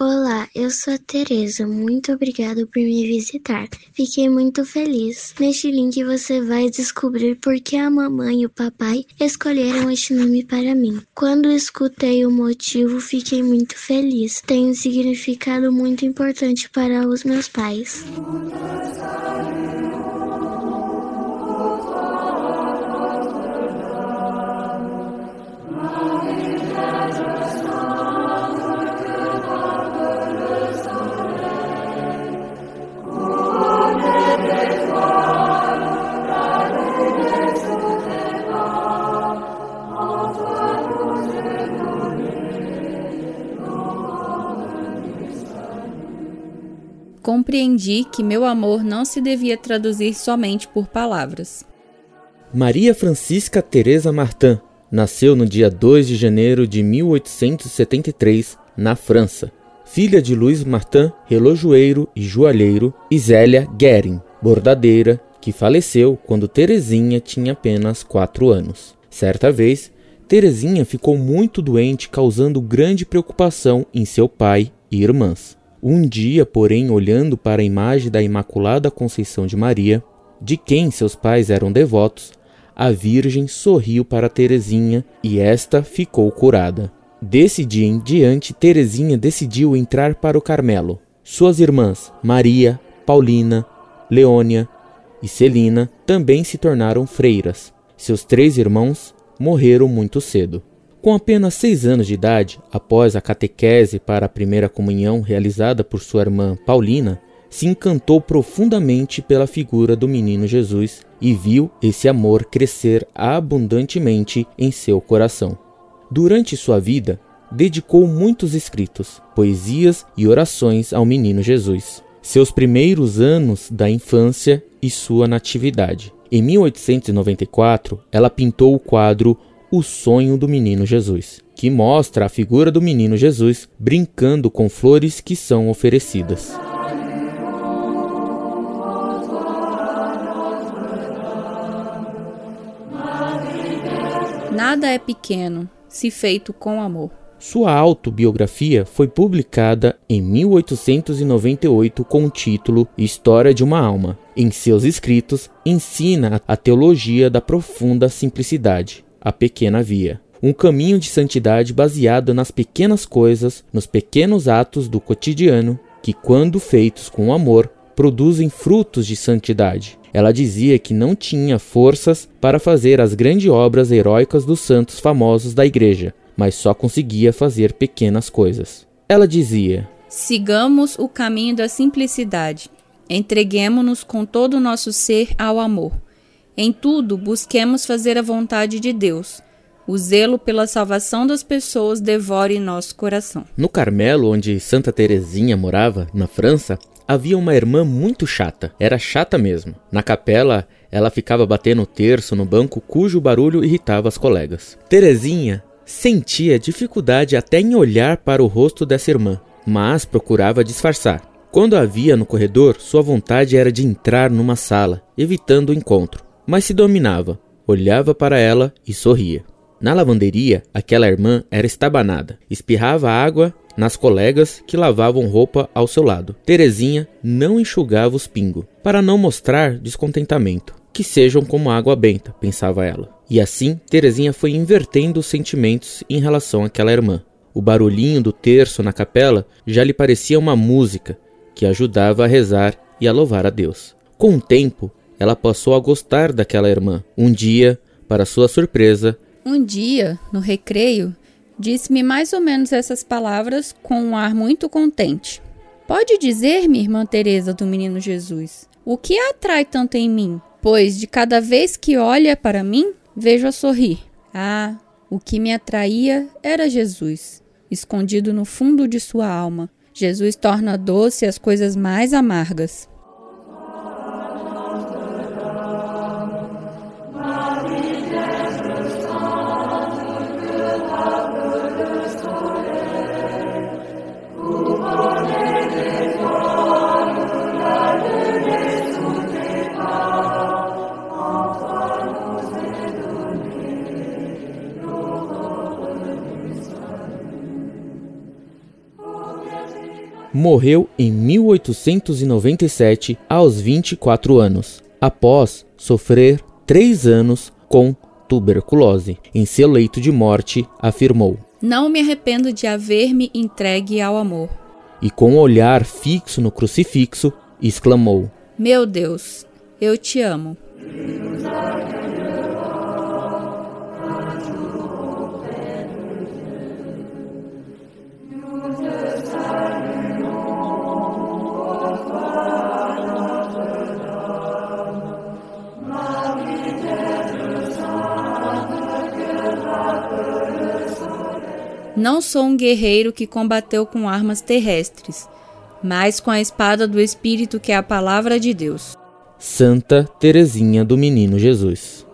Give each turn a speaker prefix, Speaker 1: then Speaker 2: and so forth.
Speaker 1: Olá, eu sou a Tereza. Muito obrigado por me visitar. Fiquei muito feliz. Neste link você vai descobrir por que a mamãe e o papai escolheram este nome para mim. Quando escutei o motivo, fiquei muito feliz. Tem um significado muito importante para os meus pais.
Speaker 2: Compreendi que meu amor não se devia traduzir somente por palavras.
Speaker 3: Maria Francisca Teresa Martin nasceu no dia 2 de janeiro de 1873, na França. Filha de Luiz Martin, relojoeiro e joalheiro, e Zélia Guerin, bordadeira, que faleceu quando Terezinha tinha apenas quatro anos. Certa vez, Terezinha ficou muito doente, causando grande preocupação em seu pai e irmãs. Um dia, porém, olhando para a imagem da Imaculada Conceição de Maria, de quem seus pais eram devotos, a Virgem sorriu para Terezinha e esta ficou curada. Desse dia em diante, Terezinha decidiu entrar para o Carmelo. Suas irmãs, Maria, Paulina, Leônia e Celina, também se tornaram freiras. Seus três irmãos morreram muito cedo. Com apenas seis anos de idade, após a catequese para a primeira comunhão realizada por sua irmã Paulina, se encantou profundamente pela figura do menino Jesus e viu esse amor crescer abundantemente em seu coração. Durante sua vida, dedicou muitos escritos, poesias e orações ao menino Jesus. Seus primeiros anos da infância e sua natividade. Em 1894, ela pintou o quadro o sonho do menino Jesus, que mostra a figura do menino Jesus brincando com flores que são oferecidas.
Speaker 2: Nada é pequeno se feito com amor.
Speaker 3: Sua autobiografia foi publicada em 1898 com o título História de uma Alma. Em seus escritos, ensina a teologia da profunda simplicidade, a pequena via. Um caminho de santidade baseado nas pequenas coisas, nos pequenos atos do cotidiano, que, quando feitos com amor, produzem frutos de santidade. Ela dizia que não tinha forças para fazer as grandes obras heróicas dos santos famosos da igreja, mas só conseguia fazer pequenas coisas. Ela dizia:
Speaker 2: Sigamos o caminho da simplicidade. Entreguemo-nos com todo o nosso ser ao amor. Em tudo, busquemos fazer a vontade de Deus. O zelo pela salvação das pessoas devore nosso coração.
Speaker 3: No Carmelo, onde Santa Teresinha morava, na França, havia uma irmã muito chata. Era chata mesmo. Na capela, ela ficava batendo o terço no banco cujo barulho irritava as colegas. Teresinha sentia dificuldade até em olhar para o rosto dessa irmã, mas procurava disfarçar. Quando a via no corredor, sua vontade era de entrar numa sala, evitando o encontro mas se dominava, olhava para ela e sorria. Na lavanderia, aquela irmã era estabanada, espirrava água nas colegas que lavavam roupa ao seu lado. Terezinha não enxugava os pingos, para não mostrar descontentamento. Que sejam como água benta, pensava ela. E assim, Terezinha foi invertendo os sentimentos em relação àquela irmã. O barulhinho do terço na capela já lhe parecia uma música que ajudava a rezar e a louvar a Deus. Com o tempo, ela passou a gostar daquela irmã. Um dia, para sua surpresa,
Speaker 2: um dia, no recreio, disse-me mais ou menos essas palavras com um ar muito contente. Pode dizer-me, irmã Teresa do Menino Jesus, o que a atrai tanto em mim? Pois de cada vez que olha para mim, vejo a sorrir. Ah, o que me atraía era Jesus, escondido no fundo de sua alma. Jesus torna doce as coisas mais amargas.
Speaker 3: Morreu em 1897, aos 24 anos, após sofrer três anos com tuberculose. Em seu leito de morte, afirmou:
Speaker 2: Não me arrependo de haver-me entregue ao amor.
Speaker 3: E com o um olhar fixo no crucifixo, exclamou:
Speaker 2: Meu Deus, eu te amo. Não sou um guerreiro que combateu com armas terrestres, mas com a espada do Espírito que é a palavra de Deus.
Speaker 3: Santa Teresinha do Menino Jesus.